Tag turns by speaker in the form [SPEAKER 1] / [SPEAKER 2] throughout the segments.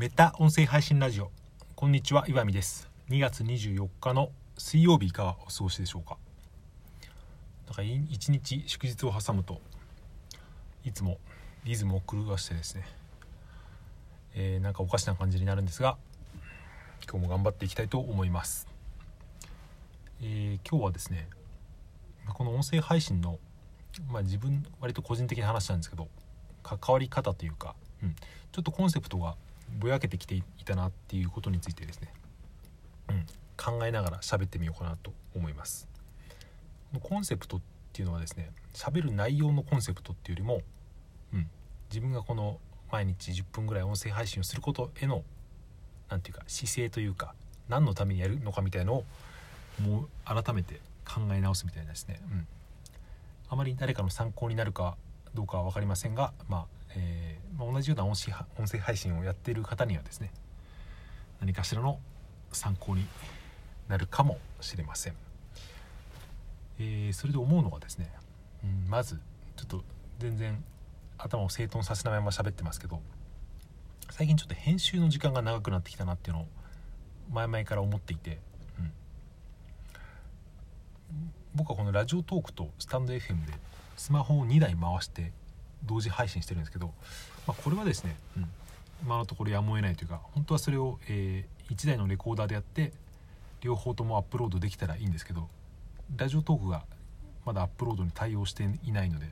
[SPEAKER 1] メタ音声配信ラジオ。こんにちは岩見です。2月24日の水曜日いかがお過ごしでしょうか？なんか一日祝日を挟むといつもリズムを狂わしてですね、えー、なんかおかしな感じになるんですが今日も頑張っていきたいと思います、えー、今日はですねこの音声配信のまあ、自分割と個人的な話なんですけど関わり方というか、うん、ちょっとコンセプトがぼやけてきていたなっていうことについてですね、うん、考えながら喋ってみようかなと思います。コンセプトっていうのはですね喋る内容のコンセプトっていうよりも、うん、自分がこの毎日10分ぐらい音声配信をすることへの何て言うか姿勢というか何のためにやるのかみたいのをもう改めて考え直すみたいなですね、うん、あまり誰かの参考になるかどうかは分かりませんが、まあえー、まあ、同じような音声配信をやっている方にはですね何かしらの参考になるかもしれません、えー、それで思うのはですね、うん、まずちょっと全然頭を整頓させないまま喋ってますけど最近ちょっと編集の時間が長くなってきたなっていうのを前々から思っていて、うん、僕はこのラジオトークとスタンド FM でスマホを2台回して同時配信してるんですけど、まあ、これはですね、うん、今のところやむを得ないというか本当はそれを、えー、1台のレコーダーでやって両方ともアップロードできたらいいんですけどラジオトークがまだアップロードに対応していないので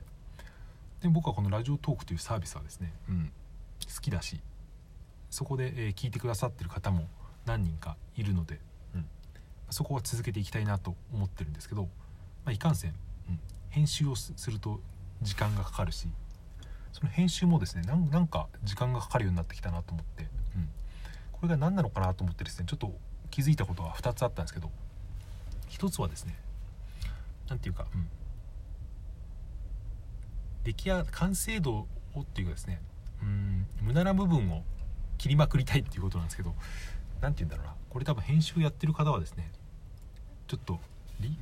[SPEAKER 1] で僕はこのラジオトークというサービスはですね、うん、好きだしそこで、えー、聞いてくださってる方も何人かいるので、うん、そこは続けていきたいなと思ってるんですけど、まあ、いかんせん、うん、編集をすると時間がかかるしその編集もですねなんか時間がかかるようになってきたなと思って、うん、これが何なのかなと思ってですねちょっと気づいたことが2つあったんですけど1つはですね何て言うか、うん、出来や完成度をっていうかですねうん無駄な部分を切りまくりたいっていうことなんですけど何て言うんだろうな。これ多分編集やってる方はですねちょっと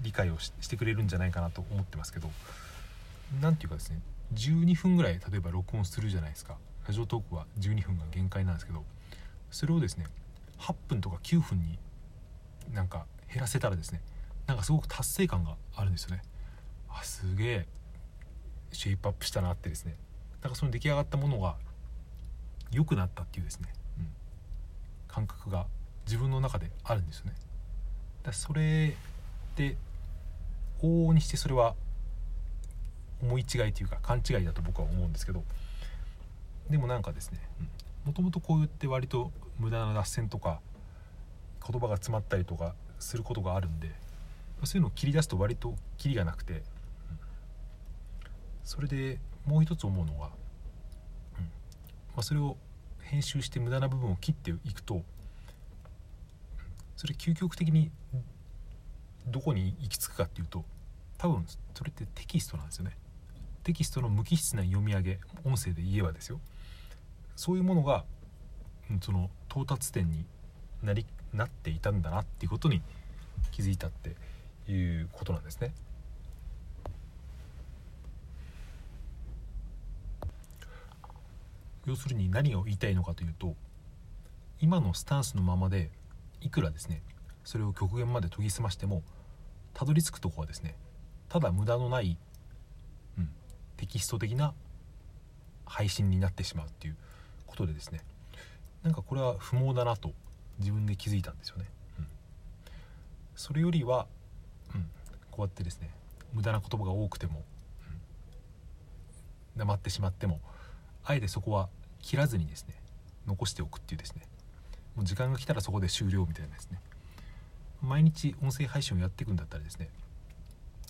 [SPEAKER 1] 理解をしてくれるんじゃないかなと思ってますけど何て言うかですね12分ぐらい例えば録音するじゃないですか。ラジオトークは12分が限界なんですけどそれをですね8分とか9分になんか減らせたらですねなんかすごく達成感があるんですよね。あすげえシェイプアップしたなってですね。なんかその出来上がったものが良くなったっていうですね、うん、感覚が自分の中であるんですよね。だそれで往々にしてそれは思い違いというか勘違いだと僕は思うんですけどでもなんかですねもともとこう言って割と無駄な脱線とか言葉が詰まったりとかすることがあるんでそういうのを切り出すと割とキリがなくて、それでもう一つ思うのは、まあ、それを編集して無駄な部分を切っていくとそれ究極的にどこに行き着くかっていうと多分それってテキストなんですよね。テキストの無機質な読み上げ音声で言えばですよそういうものがその到達点になりなっていたんだなっていうことに気づいたっていうことなんですね。要するに何を言いたいのかというと今のスタンスのままでいくらですねそれを極限まで研ぎ澄ましてもたどり着くとこはですねただ無駄のない、テキスト的な配信になってしまうっていうことでですね。なんかこれは不毛だなと自分で気づいたんですよね。うん、それよりは、うん、こうやってですね無駄な言葉が多くても、うん、黙ってしまってもあえてそこは切らずにですね残しておくっていうですね。もう時間が来たらそこで終了みたいなですね。毎日音声配信をやっていくんだったらですね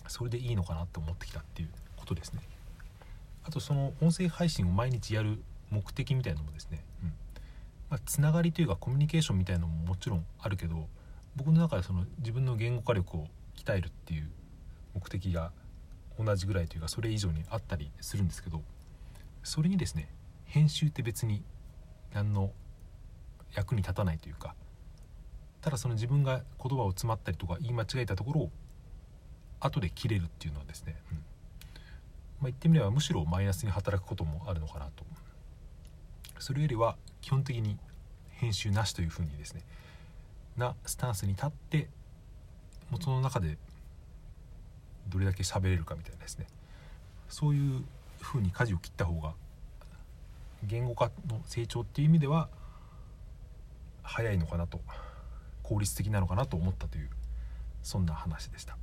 [SPEAKER 1] それでいいのかなと思ってきたっていうことですね。あとその音声配信を毎日やる目的みたいなのもですね、うん。まあ、つながりというかコミュニケーションみたいなのももちろんあるけど僕の中でその自分の言語化力を鍛えるっていう目的が同じぐらいというかそれ以上にあったりするんですけどそれにですね編集って別に何の役に立たないというかただその自分が言葉を詰まったりとか言い間違えたところを後で切れるっていうのはですね、うん。まあ、言ってみればむしろマイナスに働くこともあるのかなと。それよりは基本的に編集なしというふうにですねなスタンスに立ってもその中でどれだけ喋れるかみたいなですね。そういうふうに舵を切った方が言語化の成長っていう意味では早いのかなと効率的なのかなと思ったというそんな話でした。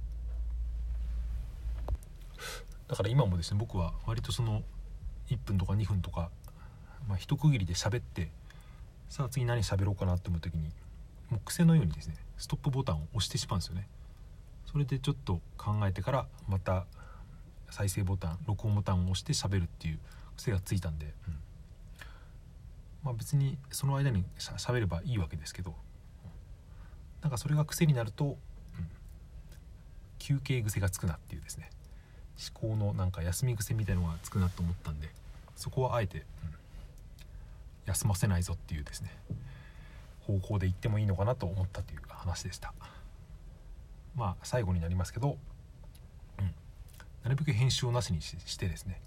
[SPEAKER 1] だから今もですね僕は割とその1分とか2分とか、まあ、一区切りで喋ってさあ次何喋ろうかなって思う時にもう癖のようにですねストップボタンを押してしまうんですよね。それでちょっと考えてからまた再生ボタン録音ボタンを押して喋るっていう癖がついたんで、うん、まあ別にその間にしゃべればいいわけですけどなんかそれが癖になると、うん、休憩癖がつくなっていうですね。思考のなんか休み癖みたいのがつくなと思ったんでそこはあえて、うん、休ませないぞっていうですね方向で行ってもいいのかなと思ったという話でした。まあ最後になりますけど、うん、なるべく編集をなしにしてですね、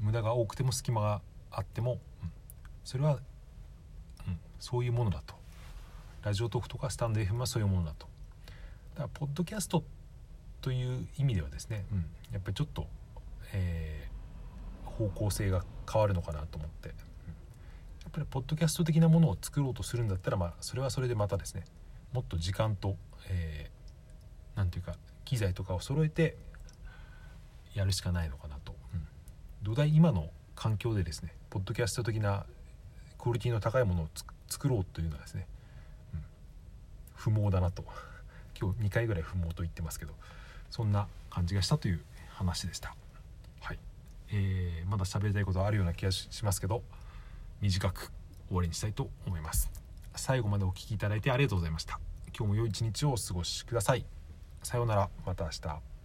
[SPEAKER 1] うん、無駄が多くても隙間があっても、うん、それは、うん、そういうものだと。ラジオトークとかスタンド FM はそういうものだと。だからポッドキャストってという意味ではですね、うん、やっぱりちょっと、えー、方向性が変わるのかなと思って、うん、やっぱりポッドキャスト的なものを作ろうとするんだったら、まあ、それはそれでまたですねもっと時間と何、えー、て言うか機材とかを揃えてやるしかないのかなと、うん、土台今の環境でですねポッドキャスト的なクオリティの高いものを作ろうというのはですね、うん、不毛だなと。今日2回ぐらい不毛と言ってますけどそんな感じがしたという話でした。はい、えー、まだ喋りたいことはあるような気がしますけど短く終わりにしたいと思います。最後までお聴きいただいてありがとうございました。今日も良い一日をお過ごしください。さようなら、また明日。